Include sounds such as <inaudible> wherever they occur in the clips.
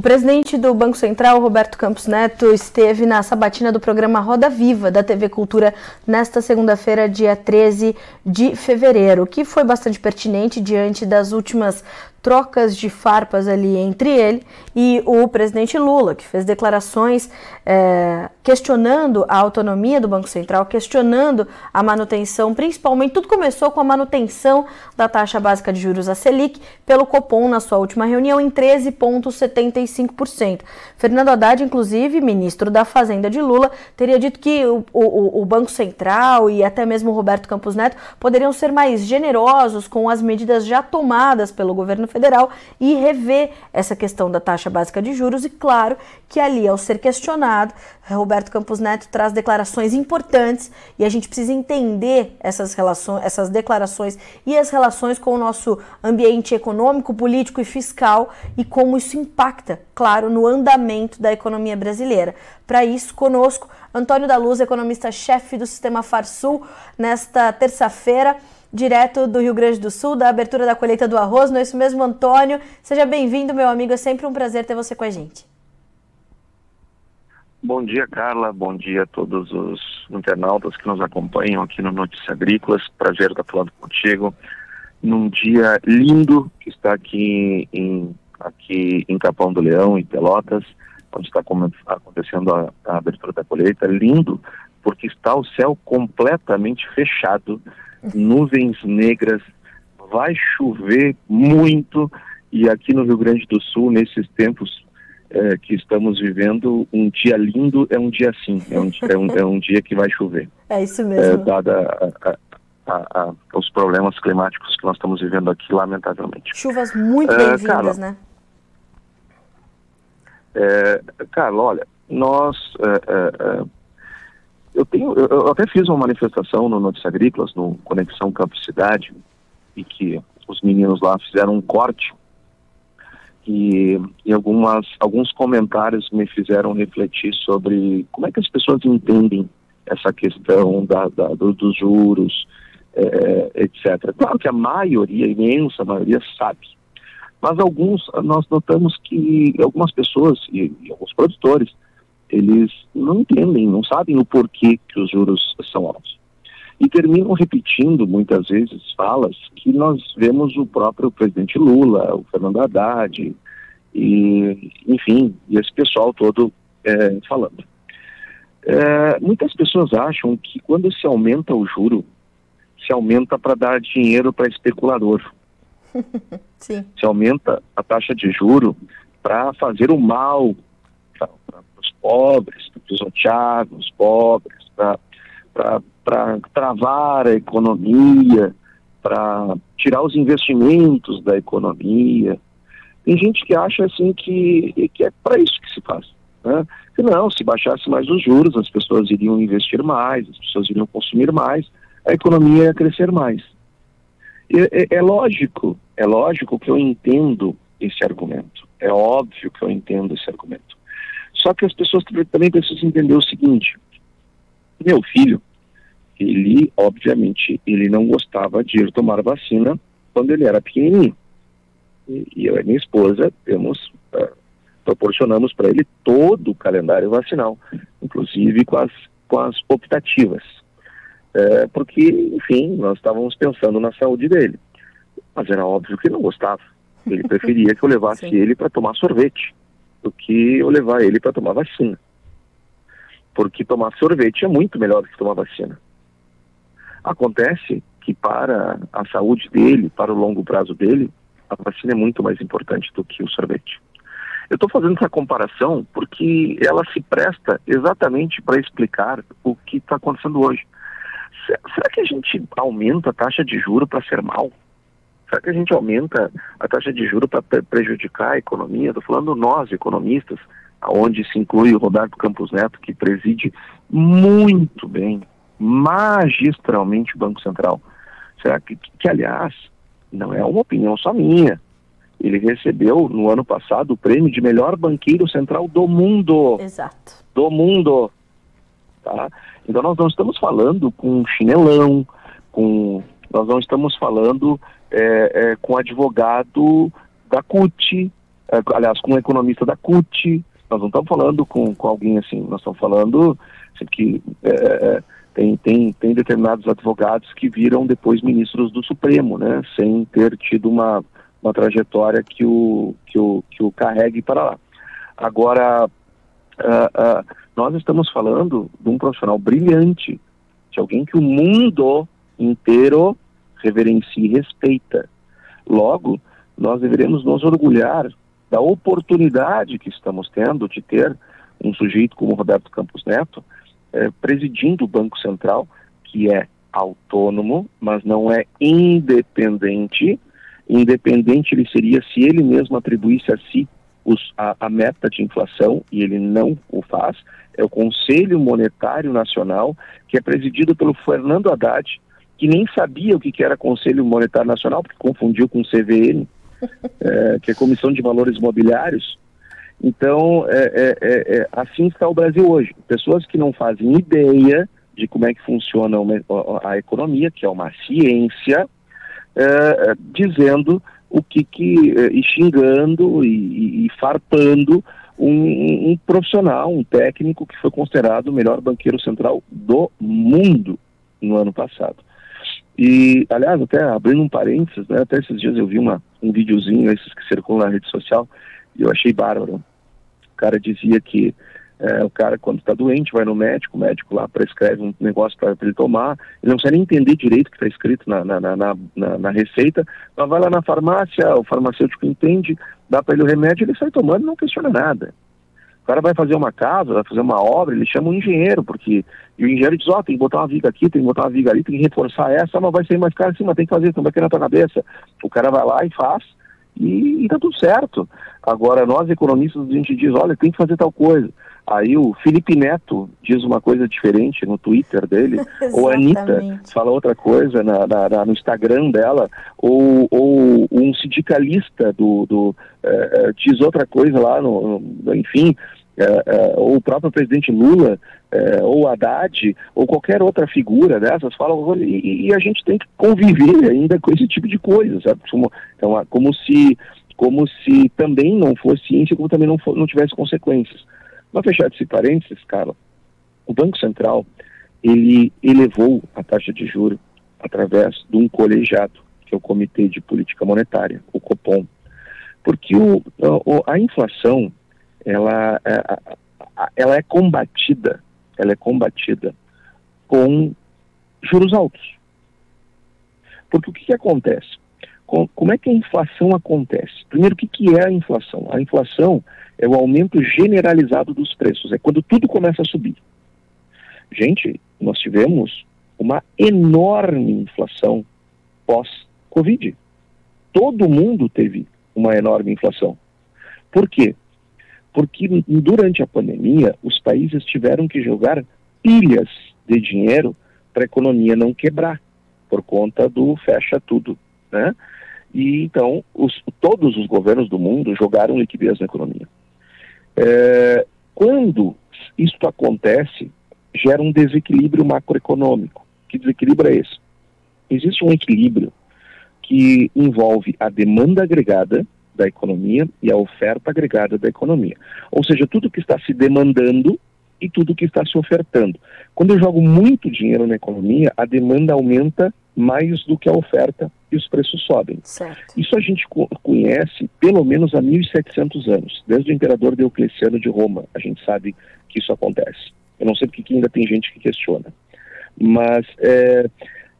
O presidente do Banco Central, Roberto Campos Neto, esteve na sabatina do programa Roda Viva da TV Cultura nesta segunda-feira, dia 13 de fevereiro, que foi bastante pertinente diante das últimas trocas de farpas ali entre ele e o presidente Lula, que fez declarações é, questionando a autonomia do Banco Central, questionando a manutenção, principalmente, tudo começou com a manutenção da taxa básica de juros, a Selic, pelo Copom na sua última reunião em 13,75%. Fernando Haddad, inclusive, ministro da Fazenda de Lula, teria dito que o, o, o Banco Central e até mesmo Roberto Campos Neto poderiam ser mais generosos com as medidas já tomadas pelo governo federal e rever essa questão da taxa básica de juros. E claro que ali, ao ser questionado, Roberto Campos Neto traz declarações importantes e a gente precisa entender essas relações, essas declarações e as relações com o nosso ambiente econômico, político e fiscal e como isso impacta, claro, no andamento da economia brasileira. Para isso, conosco, Antônio da Luz, economista-chefe do Sistema Farsul, nesta terça-feira direto do Rio Grande do Sul, da abertura da colheita do arroz. Não é isso mesmo, Antônio? Seja bem-vindo, meu amigo. É sempre um prazer ter você com a gente. Bom dia, Carla. Bom dia a todos os internautas que nos acompanham aqui no Notícias Agrícolas. Prazer estar falando contigo. Num dia lindo que está aqui em, aqui em Capão do Leão, em Pelotas, onde está acontecendo a, a abertura da colheita. Lindo porque está o céu completamente fechado nuvens negras, vai chover muito e aqui no Rio Grande do Sul, nesses tempos é, que estamos vivendo, um dia lindo é um dia assim, é um, é um, é um dia que vai chover. É isso mesmo. É, dada a, a, a, os problemas climáticos que nós estamos vivendo aqui, lamentavelmente. Chuvas muito é, bem-vindas, né? É, Carla, olha, nós é, eu tenho, eu até fiz uma manifestação no Notícias Agrícolas, no Conexão Campo Cidade, e que os meninos lá fizeram um corte e, e algumas, alguns comentários me fizeram refletir sobre como é que as pessoas entendem essa questão da, da do, dos juros, é, etc. Claro que a maioria, a imensa maioria, sabe. Mas alguns, nós notamos que algumas pessoas e, e alguns produtores eles não entendem, não sabem o porquê que os juros são altos. E terminam repetindo muitas vezes falas que nós vemos o próprio presidente Lula, o Fernando Haddad, e, enfim, e esse pessoal todo é, falando. É, muitas pessoas acham que quando se aumenta o juro, se aumenta para dar dinheiro para especulador. <laughs> Sim. Se aumenta a taxa de juro para fazer o mal pobres, para pisotear os pobres, para travar a economia, para tirar os investimentos da economia. Tem gente que acha assim que, que é para isso que se faz. Né? Não, se baixasse mais os juros, as pessoas iriam investir mais, as pessoas iriam consumir mais, a economia ia crescer mais. É, é, é lógico, é lógico que eu entendo esse argumento. É óbvio que eu entendo esse argumento. Só que as pessoas também precisam entender o seguinte: meu filho, ele, obviamente, ele não gostava de ir tomar vacina quando ele era pequenininho. E, e eu e minha esposa temos, uh, proporcionamos para ele todo o calendário vacinal, inclusive com as, com as optativas. Uh, porque, enfim, nós estávamos pensando na saúde dele. Mas era óbvio que não gostava. Ele <laughs> preferia que eu levasse ele para tomar sorvete do que eu levar ele para tomar vacina. Porque tomar sorvete é muito melhor do que tomar vacina. Acontece que para a saúde dele, para o longo prazo dele, a vacina é muito mais importante do que o sorvete. Eu estou fazendo essa comparação porque ela se presta exatamente para explicar o que está acontecendo hoje. Será que a gente aumenta a taxa de juro para ser mal? Será que a gente aumenta a taxa de juros para prejudicar a economia? Estou falando nós, economistas, aonde se inclui o Roberto Campos Neto, que preside muito bem, magistralmente o Banco Central. Será que, que, que aliás, não é uma opinião só minha. Ele recebeu no ano passado o prêmio de melhor banqueiro central do mundo. Exato. Do mundo. Tá? Então nós não estamos falando com chinelão, com nós não estamos falando é, é, com advogado da CUT, é, aliás, com economista da CUT, nós não estamos falando com, com alguém assim, nós estamos falando assim, que é, é, tem, tem, tem determinados advogados que viram depois ministros do Supremo, né, sem ter tido uma, uma trajetória que o, que, o, que o carregue para lá. Agora, uh, uh, nós estamos falando de um profissional brilhante, de alguém que o mundo inteiro reverencia e respeita. Logo, nós deveremos nos orgulhar da oportunidade que estamos tendo de ter um sujeito como Roberto Campos Neto eh, presidindo o Banco Central, que é autônomo, mas não é independente. Independente ele seria se ele mesmo atribuísse a si os, a, a, meta de inflação, e ele não o faz. É o Conselho Monetário Nacional, que é presidido pelo Fernando Haddad, que nem sabia o que, que era Conselho Monetário Nacional, porque confundiu com o CVM, <laughs> é, que é Comissão de Valores Mobiliários. Então, é, é, é, é, assim está o Brasil hoje. Pessoas que não fazem ideia de como é que funciona uma, a economia, que é uma ciência, é, dizendo o que, que e xingando e, e farpando um, um, profissional, um técnico que foi considerado o melhor banqueiro central do mundo no ano passado. E, aliás, até abrindo um parênteses, né, até esses dias eu vi uma, um videozinho, esses que circulam na rede social, e eu achei bárbaro. O cara dizia que é, o cara, quando está doente, vai no médico, o médico lá prescreve um negócio para ele tomar, ele não precisa nem entender direito o que está escrito na na, na, na, na, receita, mas vai lá na farmácia, o farmacêutico entende, dá para ele o remédio, ele sai tomando e não questiona nada. O cara vai fazer uma casa, vai fazer uma obra, ele chama um engenheiro, porque e o engenheiro diz, ó, oh, tem que botar uma viga aqui, tem que botar uma viga ali, tem que reforçar essa, mas vai ser mais caro assim, mas tem que fazer, não vai cair na tua cabeça. O cara vai lá e faz, e, e tá tudo certo. Agora, nós economistas, a gente diz, olha, tem que fazer tal coisa. Aí o Felipe Neto diz uma coisa diferente no Twitter dele, <laughs> ou a Anitta fala outra coisa na, na, na, no Instagram dela, ou, ou um sindicalista do, do uh, diz outra coisa lá, no, no enfim, ou o próprio presidente Lula é, ou Haddad, ou qualquer outra figura dessas, falam, e, e, a gente tem que conviver ainda com esse tipo de coisa, sabe? Como, como se como se também não fosse ciência, como também não, for, não tivesse consequências. Para fechar esse parênteses, Carla, o Banco Central, ele elevou a taxa de juro através de um colegiado, que é o Comitê de Política Monetária, o COPOM, porque o, a inflação, ela, é, ela é combatida ela é combatida com juros altos. Porque o que, que acontece? como é que a inflação acontece? Primeiro, o que, que é a inflação? A inflação é o aumento generalizado dos preços, é quando tudo começa a subir. Gente, nós tivemos uma enorme inflação pós-Covid. Todo mundo teve uma enorme inflação. Por quê? Porque durante a pandemia os países tiveram que jogar pilhas de dinheiro para a economia não quebrar, por conta do fecha tudo, né? E então os, todos os governos do mundo jogaram liquidez na economia. É, quando isso acontece, gera um desequilíbrio macroeconômico. Que desequilíbrio é esse? Existe um equilíbrio que envolve a demanda agregada da economia e a oferta agregada da economia. Ou seja, tudo que está se demandando e tudo que está se ofertando. Quando eu jogo muito dinheiro na economia, a demanda aumenta mais do que a oferta e os preços sobem. Certo. Isso a gente conhece pelo menos há 1.700 anos, desde o imperador Diocleciano de Roma. A gente sabe que isso acontece. Eu não sei porque ainda tem gente que questiona. Mas é,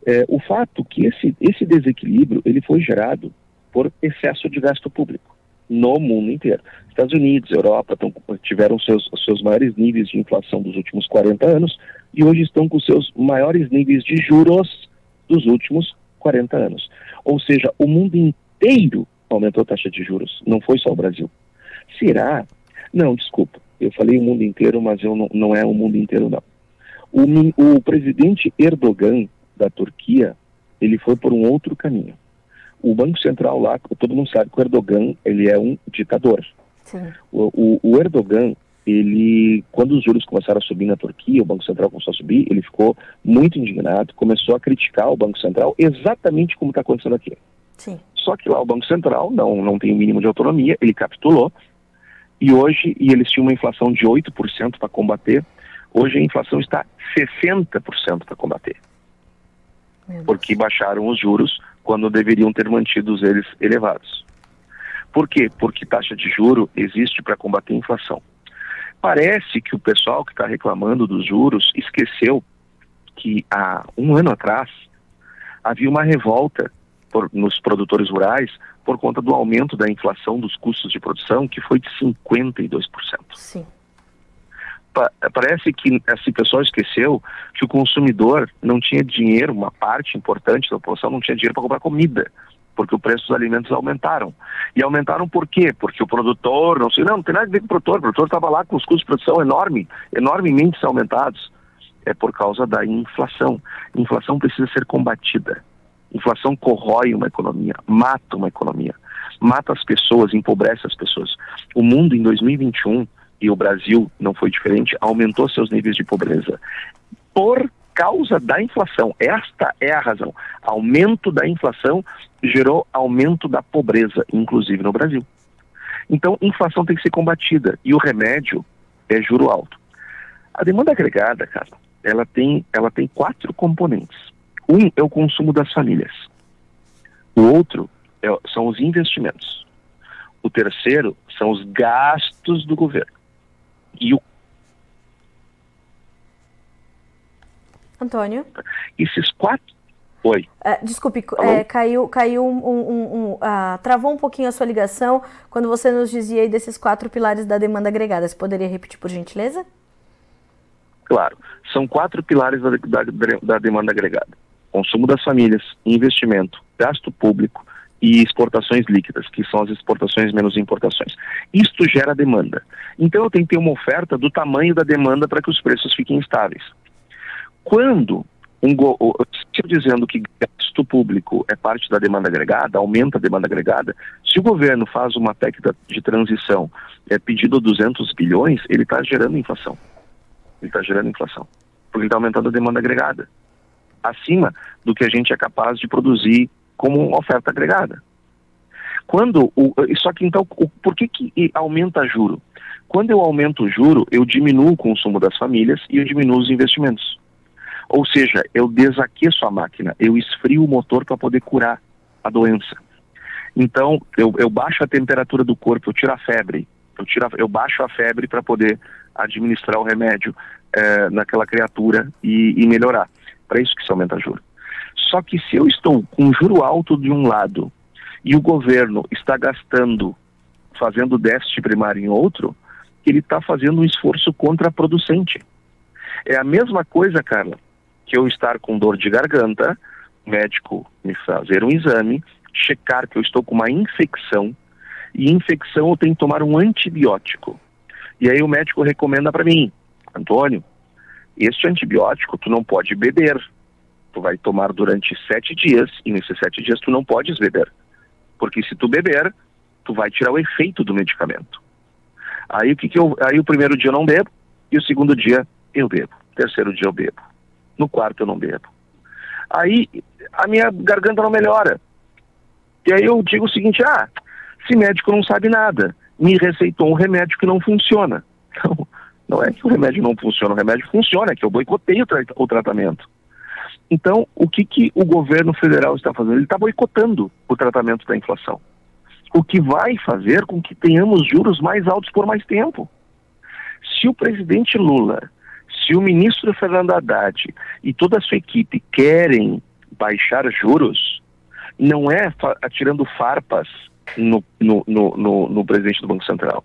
é, o fato que esse, esse desequilíbrio ele foi gerado por excesso de gasto público no mundo inteiro. Estados Unidos, Europa tão, tiveram seus, seus maiores níveis de inflação dos últimos 40 anos e hoje estão com seus maiores níveis de juros dos últimos 40 anos. Ou seja, o mundo inteiro aumentou a taxa de juros, não foi só o Brasil. Será? Não, desculpa, eu falei o mundo inteiro, mas eu não, não é o mundo inteiro não. O, o presidente Erdogan da Turquia, ele foi por um outro caminho o Banco Central lá, todo mundo sabe que o Erdogan ele é um ditador. O, o, o, Erdogan, ele, quando os juros começaram a subir na Turquia, o Banco Central começou a subir, ele ficou muito indignado, começou a criticar o Banco Central exatamente como está acontecendo aqui. Sim. Só que lá o Banco Central não, não tem o mínimo de autonomia, ele capitulou, e hoje, e eles tinham uma inflação de 8% para combater, hoje a inflação está 60% para combater. Porque baixaram os juros quando deveriam ter mantido eles elevados. Por quê? Porque taxa de juro existe para combater a inflação. Parece que o pessoal que está reclamando dos juros esqueceu que há um ano atrás havia uma revolta por, nos produtores rurais por conta do aumento da inflação dos custos de produção, que foi de 52%. Sim. Pa parece que esse pessoal esqueceu que o consumidor não tinha dinheiro, uma parte importante da população não tinha dinheiro para comprar comida porque o preço dos alimentos aumentaram. E aumentaram por quê? Porque o produtor, não sei, não, não tem nada a ver com o produtor, o produtor estava lá com os custos de produção enorme, enormemente aumentados. É por causa da inflação. Inflação precisa ser combatida. Inflação corrói uma economia, mata uma economia, mata as pessoas, empobrece as pessoas. O mundo em 2021 e o Brasil não foi diferente, aumentou seus níveis de pobreza por causa da inflação. Esta é a razão. Aumento da inflação gerou aumento da pobreza, inclusive no Brasil. Então, inflação tem que ser combatida e o remédio é juro alto. A demanda agregada, cara, ela tem, ela tem quatro componentes. Um é o consumo das famílias. O outro é, são os investimentos. O terceiro são os gastos do governo. E o Antônio? Esses quatro. Oi. Uh, desculpe, é, caiu, caiu um, um, um uh, travou um pouquinho a sua ligação quando você nos dizia aí desses quatro pilares da demanda agregada. Você poderia repetir, por gentileza? Claro. São quatro pilares da, da, da demanda agregada: consumo das famílias, investimento, gasto público e exportações líquidas, que são as exportações menos importações. Isto gera demanda. Então eu tenho que ter uma oferta do tamanho da demanda para que os preços fiquem estáveis. Quando um se dizendo que gasto público é parte da demanda agregada, aumenta a demanda agregada, se o governo faz uma PEC de transição é pedido 200 bilhões, ele está gerando inflação. Ele está gerando inflação. Porque ele está aumentando a demanda agregada. Acima do que a gente é capaz de produzir como oferta agregada. Quando o, só que então, o, por que, que aumenta juro? Quando eu aumento o juro, eu diminuo o consumo das famílias e eu diminuo os investimentos. Ou seja, eu desaqueço a máquina, eu esfrio o motor para poder curar a doença. Então, eu, eu, baixo a temperatura do corpo, eu tiro a febre, eu, tiro a, eu baixo a febre para poder administrar o remédio é, naquela criatura e, e melhorar. Para isso que se aumenta juro. Só que se eu estou com juro alto de um lado e o governo está gastando, fazendo déficit primário em outro, ele está fazendo um esforço contraproducente. É a mesma coisa, Carla, que eu estar com dor de garganta, médico me fazer um exame, checar que eu estou com uma infecção, e infecção eu tenho que tomar um antibiótico. E aí o médico recomenda para mim, Antônio, este antibiótico tu não pode beber. Tu vai tomar durante sete dias, e nesses sete dias tu não podes beber. Porque se tu beber, tu vai tirar o efeito do medicamento. Aí o que, que eu. Aí o primeiro dia eu não bebo, e o segundo dia eu bebo. Terceiro dia eu bebo no quarto eu não bebo. Aí a minha garganta não melhora. E aí eu digo o seguinte: ah, esse médico não sabe nada, me receitou um remédio que não funciona. <laughs> Não, não é que o remédio não funciona, o remédio funciona, é que eu boicotei o, tra o tratamento. Então, o que, que o governo federal está fazendo? Ele está boicotando o tratamento da inflação. O que vai fazer com que tenhamos juros mais altos por mais tempo. Se o presidente Lula se o ministro Fernando Haddad e toda a sua equipe querem baixar juros, não é atirando farpas no, no, no, no, presidente do Banco Central.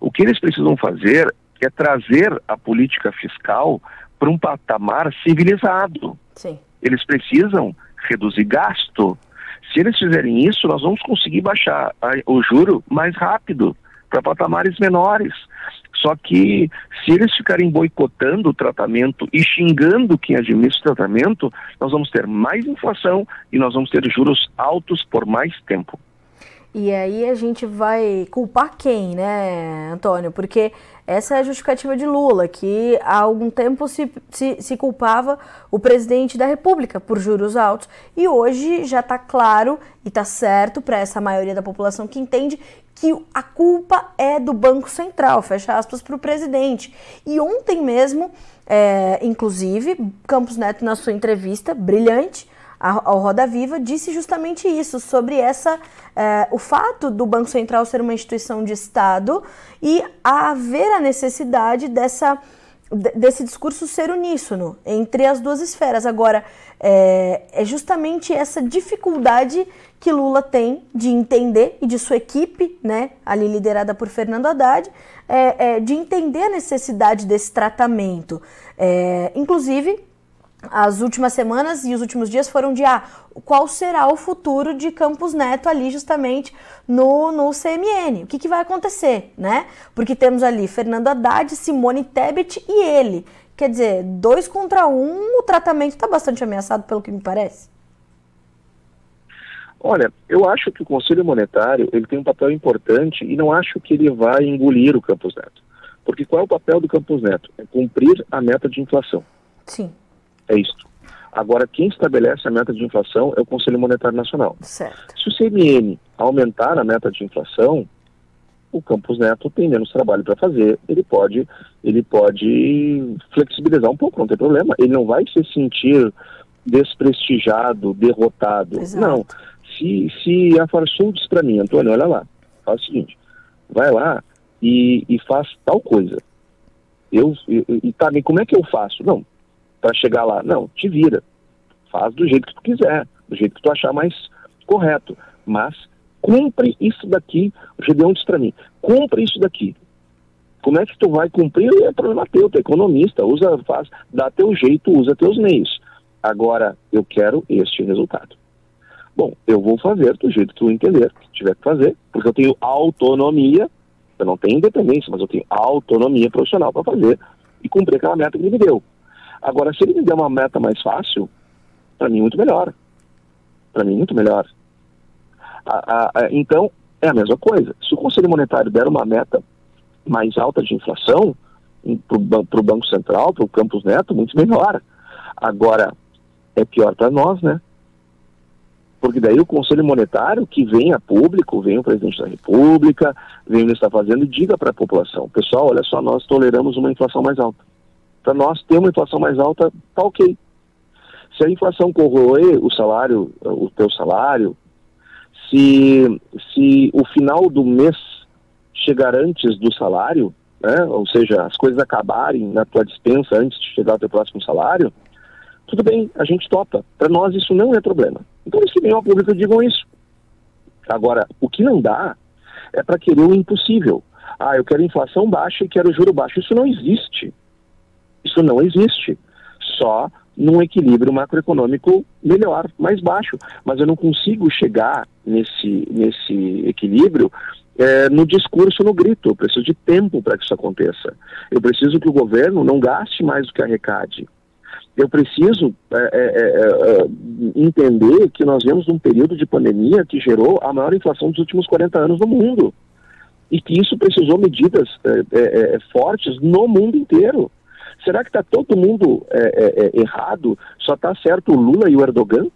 O que eles precisam fazer é trazer a política fiscal para um patamar civilizado. Sim. Eles precisam reduzir gasto. Se eles fizerem isso, nós vamos conseguir baixar o juro mais rápido para patamares menores. Só que se eles ficarem boicotando o tratamento e xingando quem administra o tratamento, nós vamos ter mais inflação e nós vamos ter juros altos por mais tempo. E aí a gente vai culpar quem, né, Antônio? Porque essa é a justificativa de Lula, que há algum tempo se, se, se culpava o presidente da República por juros altos. E hoje já está claro e está certo para essa maioria da população que entende que a culpa é do Banco Central, fecha aspas, para o presidente. E ontem mesmo, é, inclusive, Campos Neto, na sua entrevista brilhante, ao Roda Viva disse justamente isso, sobre essa é, o fato do Banco Central ser uma instituição de Estado e haver a necessidade dessa, desse discurso ser uníssono entre as duas esferas. Agora, é, é justamente essa dificuldade que Lula tem de entender e de sua equipe, né, ali liderada por Fernando Haddad, é, é de entender a necessidade desse tratamento. Inclusive, as últimas semanas e os últimos dias foram de ah, qual será o futuro de Campos Neto ali justamente no, no CMN. O que, que vai acontecer, né? Porque temos ali Fernando Haddad, Simone Tebet e ele. Quer dizer, dois contra um, o tratamento está bastante ameaçado, pelo que me parece. Olha, eu acho que o Conselho Monetário ele tem um papel importante e não acho que ele vai engolir o Campos Neto. Porque qual é o papel do Campos Neto? É cumprir a meta de inflação. Sim. É isto. Agora, quem estabelece a meta de inflação é o Conselho Monetário Nacional. Certo. Se o CMN aumentar a meta de inflação, o Campos Neto tem menos trabalho para fazer, ele pode, ele pode flexibilizar um pouco, não tem problema. Ele não vai se sentir desprestigiado, derrotado. Exato. Não. Se, se a Farsul diz para mim, Antônio, olha lá, faz o seguinte, vai lá e, e faz tal coisa. Eu, e, e tá, como é que eu faço? Não, para chegar lá. Não, te vira. Faz do jeito que tu quiser, do jeito que tu achar mais correto. Mas cumpre isso daqui. O Gedeon disse para mim, cumpre isso daqui. Como é que tu vai cumprir? É problema teu, tu é economista, usa, faz, dá teu jeito, usa teus meios. Agora, eu quero este resultado. Bom, eu vou fazer do jeito que tu entender, que tiver que fazer, porque eu tenho autonomia, eu não tenho independência, mas eu tenho autonomia profissional para fazer e cumprir aquela meta que ele me deu. Agora, se ele me der uma meta mais fácil, para mim muito melhor. Para mim muito melhor. Então, é a mesma coisa. Se o Conselho Monetário der uma meta mais alta de inflação para o Banco Central, para o Campos Neto, muito melhor. Agora, é pior para nós, né? Porque daí o Conselho Monetário, que vem a público, vem o presidente da República, vem o que está fazendo, e diga para a população: pessoal, olha só, nós toleramos uma inflação mais alta para nós ter uma inflação mais alta, tá ok. Se a inflação corroer o salário, o teu salário, se, se o final do mês chegar antes do salário, né, ou seja, as coisas acabarem na tua dispensa antes de chegar ao teu próximo salário, tudo bem, a gente topa. Para nós isso não é problema. Então eles que venham ao público digam isso. Agora, o que não dá é para querer o impossível. Ah, eu quero inflação baixa e quero juro baixo. Isso não existe. Isso não existe. Só num equilíbrio macroeconômico melhor, mais baixo. Mas eu não consigo chegar nesse, nesse equilíbrio é, no discurso, no grito. Eu preciso de tempo para que isso aconteça. Eu preciso que o governo não gaste mais do que arrecade. Eu preciso é, é, entender que nós vemos um período de pandemia que gerou a maior inflação dos últimos 40 anos no mundo. E que isso precisou medidas fortes no mundo inteiro. Será que está todo mundo é, é, é errado? Só está certo o Lula e o Erdogan?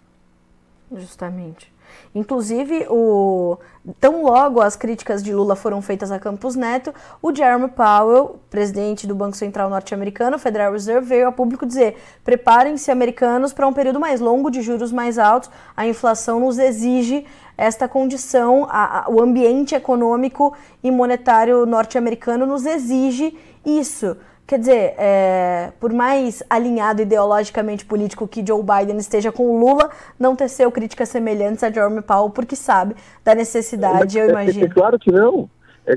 Justamente. Inclusive, o tão logo as críticas de Lula foram feitas a Campos Neto, o Jeremy Powell, presidente do Banco Central norte-americano, Federal Reserve, veio a público dizer: preparem-se, americanos, para um período mais longo de juros mais altos. A inflação nos exige esta condição, a, a, o ambiente econômico e monetário norte-americano nos exige isso. Quer dizer, é, por mais alinhado ideologicamente político que Joe Biden esteja com o Lula, não teceu críticas semelhantes a Jerome Powell, porque sabe da necessidade, é, eu imagino. É, é, claro que não. É,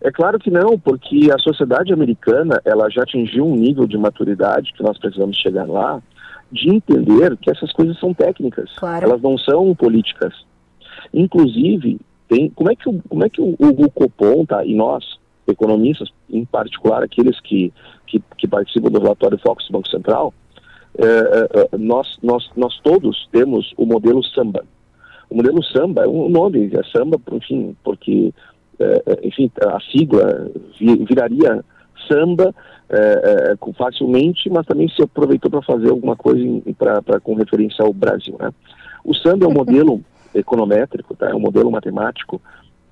é claro que não, porque a sociedade americana ela já atingiu um nível de maturidade que nós precisamos chegar lá, de entender que essas coisas são técnicas, claro. elas não são políticas. Inclusive, tem, como é que o, como é que o, o, o Copom tá, e nós economistas, em particular aqueles que, que, que participam do relatório Focus do Banco Central, é, é, é, nós, nós, nós todos temos o modelo Samba. O modelo samba é um nome, é samba, enfim, porque, é, é enfim, a sigla viraria samba é, é, facilmente, mas também se aproveitou para fazer alguma coisa pra, pra, com referência ao Brasil. Né? O samba é um <laughs> modelo econométrico, tá? é um modelo matemático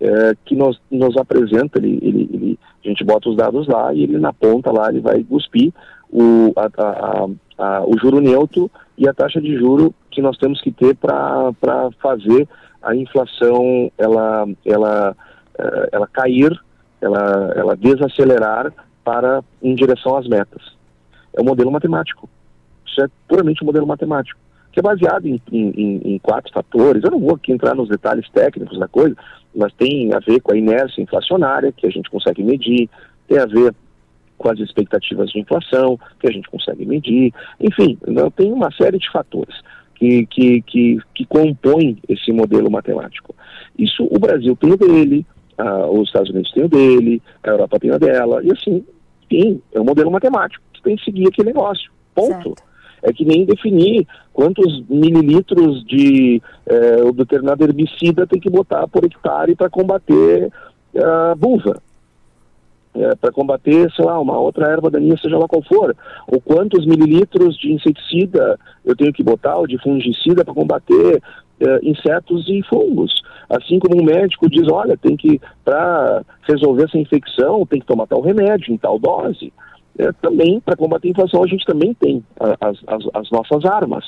é, que nos, nos apresenta, ele, ele, ele, a gente bota os dados lá e ele na ponta lá ele vai cuspir o, a, a, a, o juro neutro e a taxa de juro que nós temos que ter para fazer a inflação ela, ela, é, ela cair, ela, ela desacelerar para em direção às metas. É um modelo matemático. Isso é puramente um modelo matemático, que é baseado em, em, em quatro fatores. Eu não vou aqui entrar nos detalhes técnicos da coisa, mas tem a ver com a inércia inflacionária, que a gente consegue medir, tem a ver com as expectativas de inflação, que a gente consegue medir, enfim, não, tem uma série de fatores que, que, que, que compõem esse modelo matemático. Isso o Brasil tem o dele, os Estados Unidos têm o dele, a Europa tem a dela, e assim, sim, é um modelo matemático que tem que seguir aquele negócio, ponto. Certo. É que nem definir quantos mililitros de é, determinado herbicida tem que botar por hectare para combater a buva. É, para combater, sei lá, uma outra erva daninha, seja lá qual for, ou quantos mililitros de inseticida eu tenho que botar, ou de fungicida para combater é, insetos e fungos. Assim como um médico diz, olha, tem que, para resolver essa infecção, tem que tomar tal remédio em tal dose é, também, para combater a inflação, a gente também tem as, as, as, nossas armas.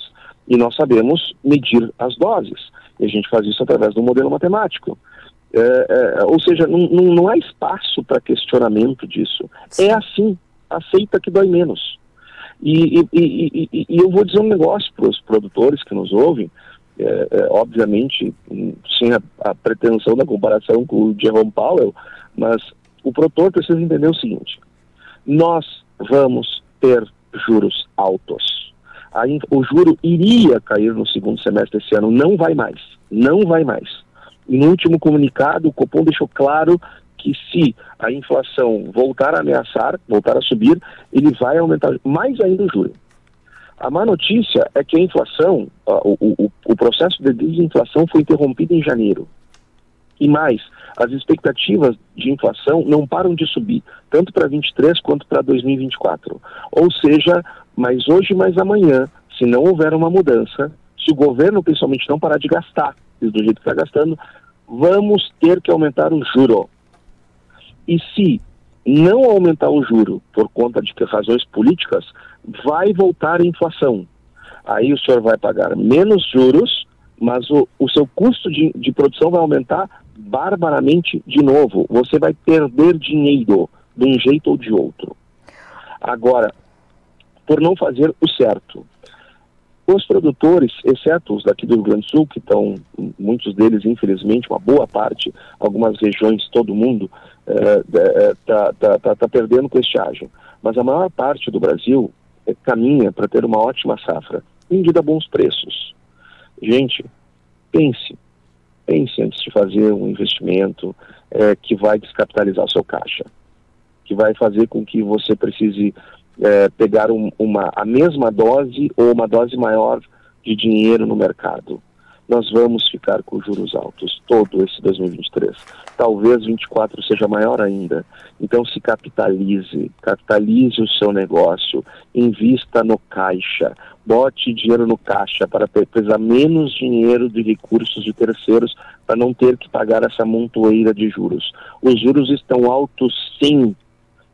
E nós sabemos medir as doses. E a gente faz isso através do modelo matemático. É, é, ou seja, não, não há espaço para questionamento disso. Sim. É assim, aceita que dói menos. E, e, e, e, eu vou dizer um negócio para os produtores que nos ouvem, é, é, obviamente, sem a, a, pretensão da comparação com o Jerome Powell, mas o produtor precisa entender o seguinte: nós vamos ter juros altos. O juro iria cair no segundo semestre desse ano, não vai mais, não vai mais. No último comunicado, o Copom deixou claro que se a inflação voltar a ameaçar, voltar a subir, ele vai aumentar mais ainda o juro. A má notícia é que a inflação, o, o, o processo de desinflação foi interrompido em janeiro. E mais, as expectativas de inflação não param de subir, tanto para 23 quanto para 2024. Ou seja, mais hoje, mais amanhã, se não houver uma mudança, se o governo principalmente não parar de gastar do jeito que está gastando, vamos ter que aumentar o juro. E se não aumentar o juro por conta de razões políticas, vai voltar a inflação. Aí o senhor vai pagar menos juros, mas o, o seu custo de, de produção vai aumentar barbaramente de novo. Você vai perder dinheiro de um jeito ou de outro. Agora, por não fazer o certo. Os produtores, exceto os daqui do Rio Grande do Sul, que estão, muitos deles, infelizmente, uma boa parte, algumas regiões, todo mundo, está é, é, tá, tá, tá, perdendo com estiagem. Mas a maior parte do Brasil é, caminha para ter uma ótima safra, vendida a bons preços. Gente, pense, pense antes de fazer um investimento é, que vai descapitalizar o seu caixa, que vai fazer com que você precise é, pegar um, uma, a mesma dose ou uma dose maior de dinheiro no mercado. Nós vamos ficar com juros altos todo esse 2023. Talvez 24 seja maior ainda. Então se capitalize, capitalize o seu negócio, invista no caixa, bote dinheiro no caixa para pesar menos dinheiro de recursos de terceiros para não ter que pagar essa montoeira de juros. Os juros estão altos sim,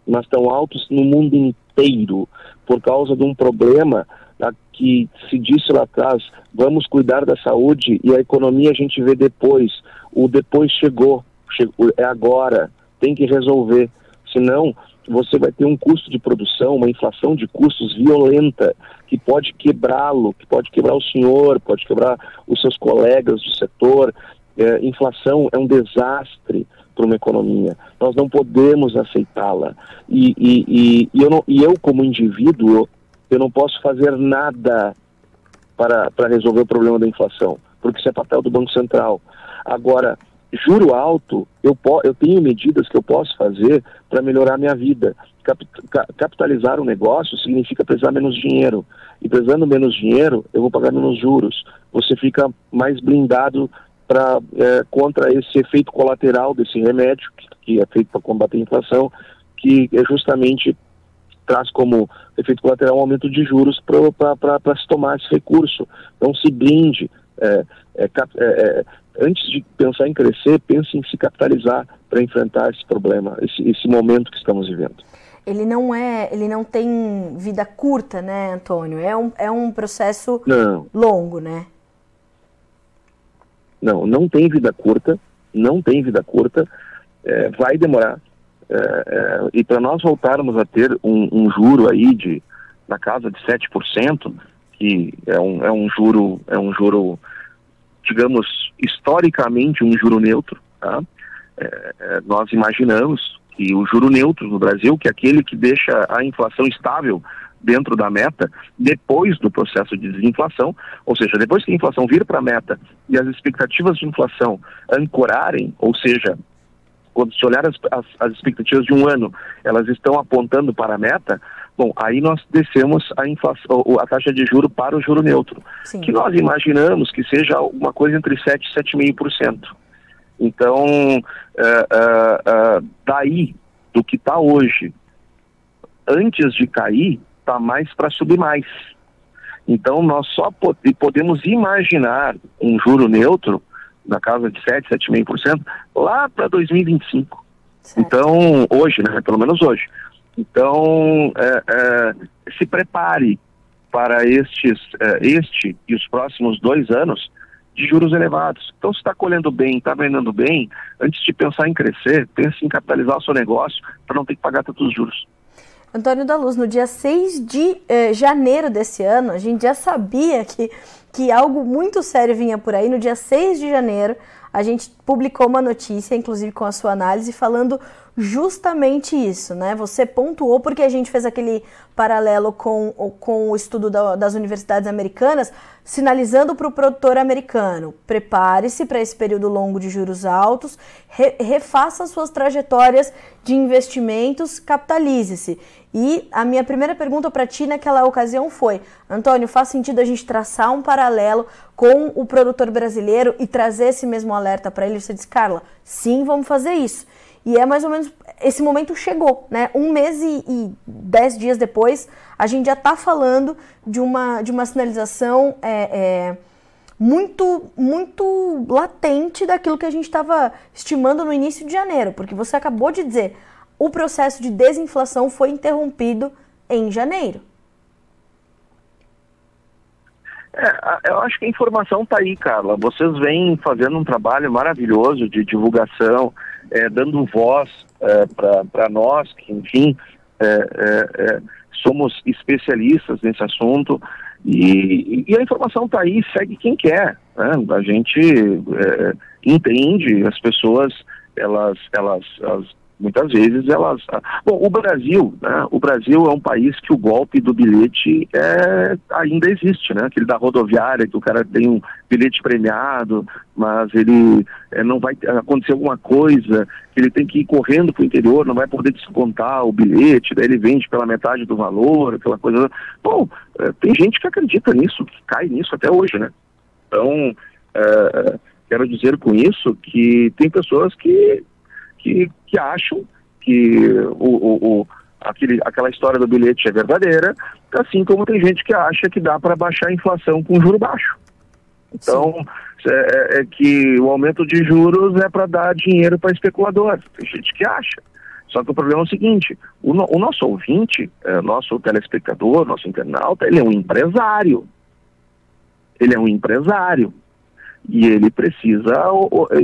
mas estão altos no mundo inteiro por causa de um problema que se disse lá atrás, vamos cuidar da saúde e a economia a gente vê depois. O depois chegou, chegou é agora, tem que resolver. Senão, você vai ter um custo de produção, uma inflação de custos violenta, que pode quebrá-lo, que pode quebrar o senhor, pode quebrar os seus colegas do setor. É, inflação é um desastre para uma economia. Nós não podemos aceitá-la. E, e, e, e, eu não, e eu, como indivíduo, eu não posso fazer nada para, para resolver o problema da inflação, porque isso é papel do Banco Central. Agora, juro alto, eu, po eu tenho medidas que eu posso fazer para melhorar a minha vida. Cap capitalizar um negócio significa precisar menos dinheiro. E precisando menos dinheiro, eu vou pagar menos juros. Você fica mais blindado pra, é, contra esse efeito colateral desse remédio, que, que é feito para combater a inflação, que é justamente traz como efeito colateral um aumento de juros para se tomar esse recurso. Então se blinde. É, é, é, é, antes de pensar em crescer, pense em se capitalizar para enfrentar esse problema, esse, esse momento que estamos vivendo ele não é, ele não tem vida curta, né, Antônio? É um, é um processo não. longo, né? Não, não tem vida curta, não tem vida curta, é, vai demorar. É, é, e para nós voltarmos a ter um, um, juro aí de na casa de 7%, que é um, é um juro, é um juro, digamos, historicamente um juro neutro, tá? É, é, nós imaginamos que o juro neutro no Brasil, que é aquele que deixa a inflação estável dentro da meta depois do processo de desinflação, ou seja, depois que a inflação vir para a meta e as expectativas de inflação ancorarem, ou seja, quando se olhar as, as, as, expectativas de um ano, elas estão apontando para a meta, bom, aí nós descemos a, inflação, a taxa de juro para o juro neutro, Sim. que nós imaginamos que seja uma coisa entre 7 e 7,5%. Então, é, é, é, daí, do que está hoje, antes de cair, está mais para subir mais. Então, nós só podemos imaginar um juro neutro na casa de 7, 7,5% lá para 2025. Certo. Então, hoje, né, pelo menos hoje. Então, é, é, se prepare para estes, é, este e os próximos dois anos de juros elevados. Então, se está colhendo bem, está vendendo bem, antes de pensar em crescer, pense em capitalizar o seu negócio para não ter que pagar tantos juros. Antônio da Luz, no dia 6 de eh, janeiro desse ano, a gente já sabia que, que algo muito sério vinha por aí. No dia 6 de janeiro, a gente publicou uma notícia, inclusive com a sua análise, falando justamente isso, né? Você pontuou porque a gente fez aquele paralelo com, com o estudo da, das universidades americanas, sinalizando para o produtor americano: prepare-se para esse período longo de juros altos, re, refaça suas trajetórias de investimentos, capitalize-se. E a minha primeira pergunta para ti naquela ocasião foi: Antônio, faz sentido a gente traçar um paralelo com o produtor brasileiro e trazer esse mesmo alerta para ele? Você disse, Carla, sim, vamos fazer isso. E é mais ou menos esse momento chegou, né? Um mês e, e dez dias depois, a gente já está falando de uma, de uma sinalização é, é, muito, muito latente daquilo que a gente estava estimando no início de janeiro, porque você acabou de dizer, o processo de desinflação foi interrompido em janeiro. É, eu acho que a informação está aí, Carla. Vocês vêm fazendo um trabalho maravilhoso de divulgação, é, dando voz é, para nós, que, enfim, é, é, é, somos especialistas nesse assunto. E, e a informação está aí, segue quem quer. Né? A gente entende, as pessoas elas, elas, elas muitas vezes elas. Ah, bom, o Brasil, né? O Brasil é um país que o golpe do bilhete é, ainda existe, né? Aquele da rodoviária, que o cara tem um bilhete premiado, mas ele é, não vai acontecer alguma coisa, que ele tem que ir correndo para o interior, não vai poder descontar o bilhete, daí ele vende pela metade do valor, aquela coisa. Bom, é, tem gente que acredita nisso, que cai nisso até hoje, né? Então, é, quero dizer com isso que tem pessoas que que, que acham que o, o, o aquele, aquela história do bilhete é verdadeira, assim como tem gente que acha que dá para baixar a inflação com juro baixo. Então, é, é, é, que o aumento de juros é para dar dinheiro para especulador. Tem gente que acha. Só que o problema é o seguinte: o, no, o nosso ouvinte, é, nosso telespectador, nosso internauta, ele é um empresário. Ele é um empresário e ele precisa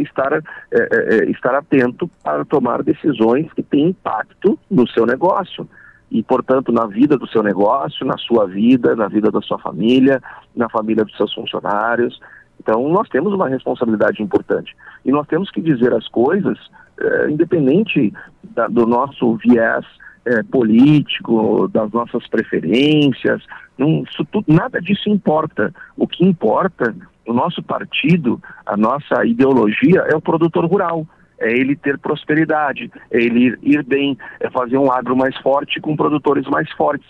estar, é, é, é, estar atento para tomar decisões que têm impacto no seu negócio e, portanto, na vida do seu negócio, na sua vida, na vida da sua família, na família dos seus funcionários. Então, nós temos uma responsabilidade importante e nós temos que dizer as coisas, é, independente da, do nosso viés é, político, das nossas preferências, não, tudo, nada disso importa. O que importa o nosso partido, a nossa ideologia é o produtor rural. É ele ter prosperidade, é ele ir, ir bem, é fazer um agro mais forte com produtores mais fortes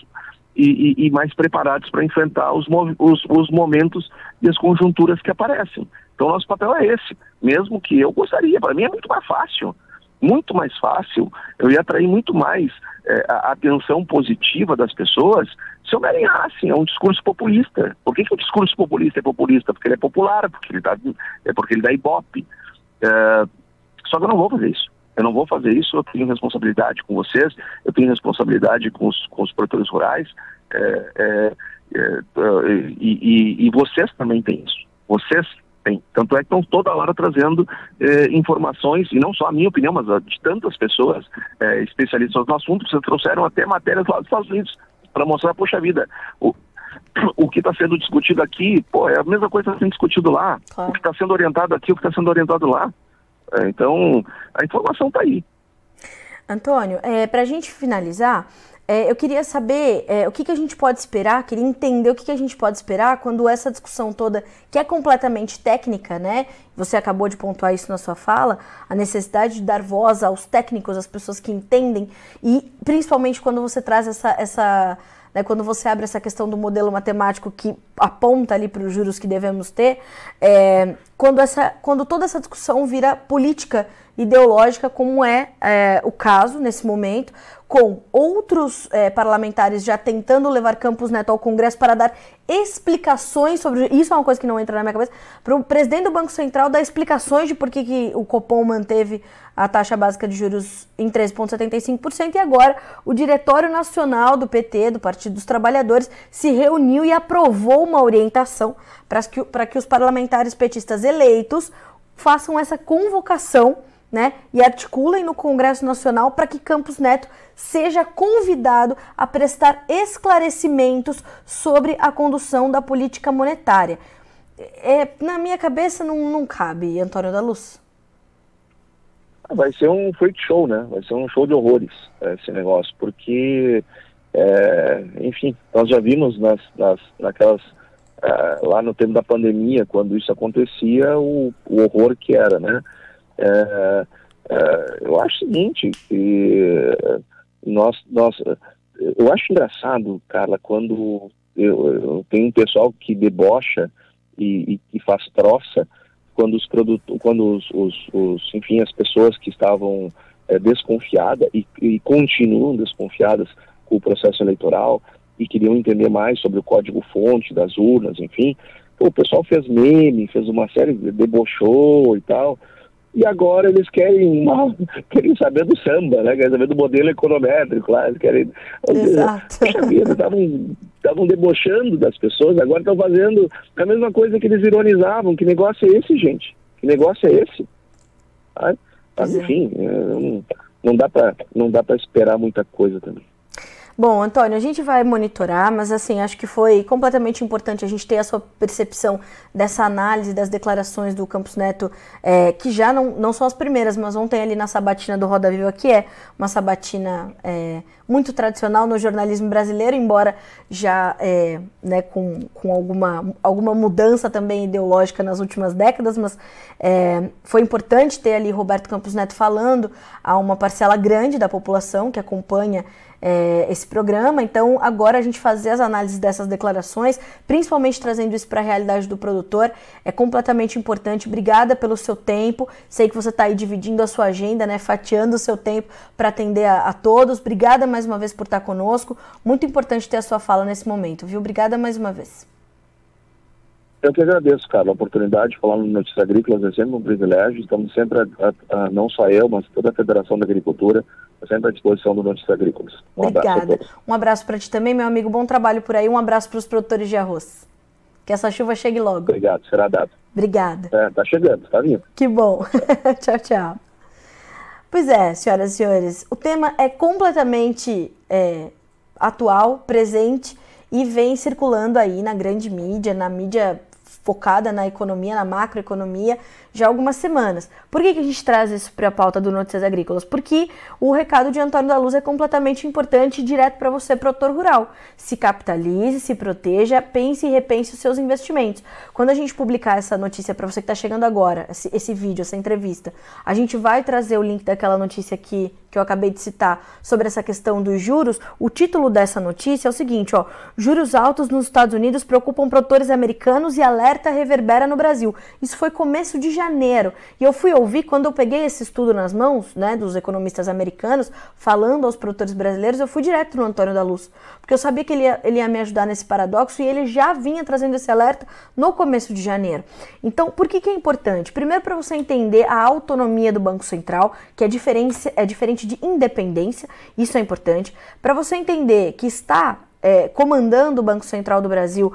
e, e, e mais preparados para enfrentar os, os, os momentos e as conjunturas que aparecem. Então, nosso papel é esse, mesmo que eu gostaria. Para mim é muito mais fácil, muito mais fácil. Eu ia atrair muito mais é, a atenção positiva das pessoas se alinhasse a um discurso populista. Por que, que o discurso populista é populista? Porque ele é popular, porque ele dá, é porque ele dá ibope. É, só que eu não vou fazer isso. Eu não vou fazer isso, eu tenho responsabilidade com vocês, eu tenho responsabilidade com os, com os produtores rurais, é, é, é, e, e, e, vocês também têm isso. Vocês têm. Tanto é que estão toda hora trazendo é, informações, e não só a minha opinião, mas a de tantas pessoas é, especialistas no assunto, vocês trouxeram até matérias lá dos Estados Unidos para mostrar, poxa vida, o, <clears throat> o que está sendo discutido aqui, pô, é a mesma coisa que está sendo discutido lá. Claro. O que está sendo orientado aqui, o que está sendo orientado lá. É, então, a informação está aí. Antônio, é, para a gente finalizar, é, eu queria saber é, o que, que a gente pode esperar, queria entender o que, que a gente pode esperar quando essa discussão toda, que é completamente técnica, né? Você acabou de pontuar isso na sua fala, a necessidade de dar voz aos técnicos, às pessoas que entendem, e principalmente quando você traz essa, essa né, quando você abre essa questão do modelo matemático que aponta ali para os juros que devemos ter, é, quando, essa, quando toda essa discussão vira política ideológica, como é, é o caso nesse momento, com outros é, parlamentares já tentando levar Campos Neto ao Congresso para dar explicações sobre. Isso é uma coisa que não entra na minha cabeça. Para o presidente do Banco Central dar explicações de por que, que o Copom manteve a taxa básica de juros em 13,75%. E agora o Diretório Nacional do PT, do Partido dos Trabalhadores, se reuniu e aprovou uma orientação para que, para que os parlamentares petistas eleitos façam essa convocação né, e articulem no Congresso Nacional para que Campos Neto seja convidado a prestar esclarecimentos sobre a condução da política monetária. É, na minha cabeça não, não cabe, Antônio da Luz. Vai ser um freak show, né? Vai ser um show de horrores esse negócio, porque, é, enfim, nós já vimos nas, nas naquelas é, lá no tempo da pandemia, quando isso acontecia, o, o horror que era, né? É, é, eu acho o seguinte, que nós, nós, eu acho engraçado, Carla, quando eu, eu tenho um pessoal que debocha e, e, e faz troça quando os produtos, quando os, os, os, enfim, as pessoas que estavam é, desconfiadas e, e continuam desconfiadas com o processo eleitoral e queriam entender mais sobre o código-fonte das urnas, enfim. O pessoal fez meme, fez uma série, debochou e tal e agora eles querem, uma, <laughs> querem saber do samba, né? Querem saber do modelo econométrico lá, eles querem. Exato. estavam debochando das pessoas, agora estão fazendo a mesma coisa que eles ironizavam. Que negócio é esse, gente? Que negócio é esse? Ah, enfim, é. não, não dá para esperar muita coisa também. Bom, Antônio, a gente vai monitorar, mas assim, acho que foi completamente importante a gente ter a sua percepção dessa análise das declarações do Campos Neto, é, que já não, não são as primeiras, mas ontem ali na sabatina do Roda Viva, que é uma sabatina é, muito tradicional no jornalismo brasileiro, embora já é, né, com, com alguma, alguma mudança também ideológica nas últimas décadas, mas é, foi importante ter ali Roberto Campos Neto falando a uma parcela grande da população que acompanha é, esse programa. Então, agora a gente fazer as análises dessas declarações, principalmente trazendo isso para a realidade do produtor, é completamente importante. Obrigada pelo seu tempo. Sei que você está aí dividindo a sua agenda, né, fatiando o seu tempo para atender a, a, todos. Obrigada mais uma vez por estar conosco. Muito importante ter a sua fala nesse momento, viu? Obrigada mais uma vez. Eu que agradeço, cara, a oportunidade de falar no Notícias Agrícolas é sempre um privilégio. Estamos sempre, a, a, a, não só eu, mas toda a Federação da Agricultura, sempre à disposição do Notícias Agrícolas. Um Obrigada. Abraço um abraço para ti também, meu amigo. Bom trabalho por aí. Um abraço para os produtores de arroz. Que essa chuva chegue logo. Obrigado, será dado. Obrigada. É, tá chegando, tá vindo. Que bom. <laughs> tchau, tchau. Pois é, senhoras e senhores, o tema é completamente é, atual, presente e vem circulando aí na grande mídia, na mídia focada na economia, na macroeconomia, já há algumas semanas. Por que, que a gente traz isso para a pauta do Notícias Agrícolas? Porque o recado de Antônio da Luz é completamente importante e direto para você, produtor rural. Se capitalize, se proteja, pense e repense os seus investimentos. Quando a gente publicar essa notícia para você que está chegando agora, esse, esse vídeo, essa entrevista, a gente vai trazer o link daquela notícia aqui que eu acabei de citar sobre essa questão dos juros. O título dessa notícia é o seguinte, ó: Juros altos nos Estados Unidos preocupam produtores americanos e alerta reverbera no Brasil. Isso foi começo de janeiro. E eu fui ouvir, quando eu peguei esse estudo nas mãos, né, dos economistas americanos, falando aos produtores brasileiros, eu fui direto no Antônio da Luz. Porque eu sabia que ele ia, ele ia me ajudar nesse paradoxo e ele já vinha trazendo esse alerta no começo de janeiro. Então, por que, que é importante? Primeiro, para você entender a autonomia do Banco Central, que é, diferente, é diferente de independência, isso é importante. Para você entender que está é, comandando o Banco Central do Brasil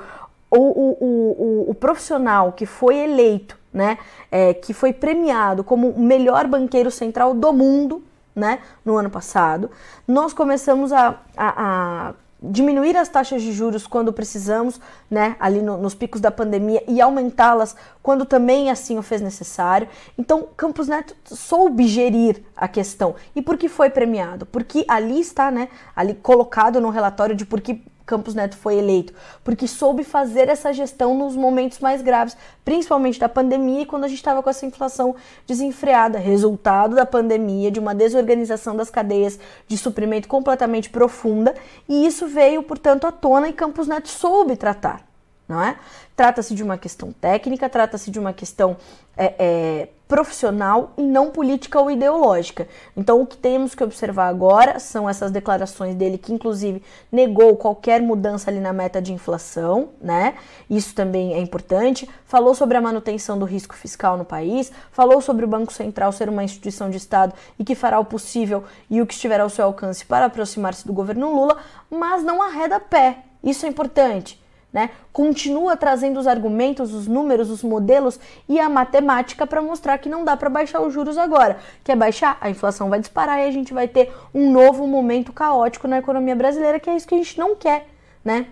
o, o, o, o profissional que foi eleito, né, é, que foi premiado como o melhor banqueiro central do mundo, né, no ano passado, nós começamos a, a, a diminuir as taxas de juros quando precisamos, né, ali no, nos picos da pandemia e aumentá-las quando também assim o fez necessário. Então, Campos Neto soube gerir a questão. E por que foi premiado? Porque ali está, né, ali colocado no relatório de por que Campos Neto foi eleito, porque soube fazer essa gestão nos momentos mais graves, principalmente da pandemia e quando a gente estava com essa inflação desenfreada, resultado da pandemia, de uma desorganização das cadeias de suprimento completamente profunda, e isso veio, portanto, à tona e Campos Neto soube tratar não é? Trata-se de uma questão técnica, trata-se de uma questão é, é, profissional e não política ou ideológica. Então, o que temos que observar agora são essas declarações dele, que inclusive negou qualquer mudança ali na meta de inflação, né? Isso também é importante. Falou sobre a manutenção do risco fiscal no país, falou sobre o Banco Central ser uma instituição de Estado e que fará o possível e o que estiver ao seu alcance para aproximar-se do governo Lula, mas não arreda pé. Isso é importante né? Continua trazendo os argumentos, os números, os modelos e a matemática para mostrar que não dá para baixar os juros agora. Quer baixar? A inflação vai disparar e a gente vai ter um novo momento caótico na economia brasileira, que é isso que a gente não quer, né?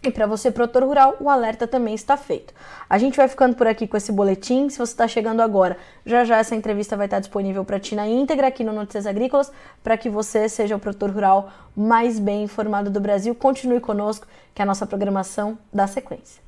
E para você, produtor rural, o alerta também está feito. A gente vai ficando por aqui com esse boletim. Se você está chegando agora, já já essa entrevista vai estar disponível para ti na íntegra aqui no Notícias Agrícolas, para que você seja o produtor rural mais bem informado do Brasil. Continue conosco, que a nossa programação dá sequência.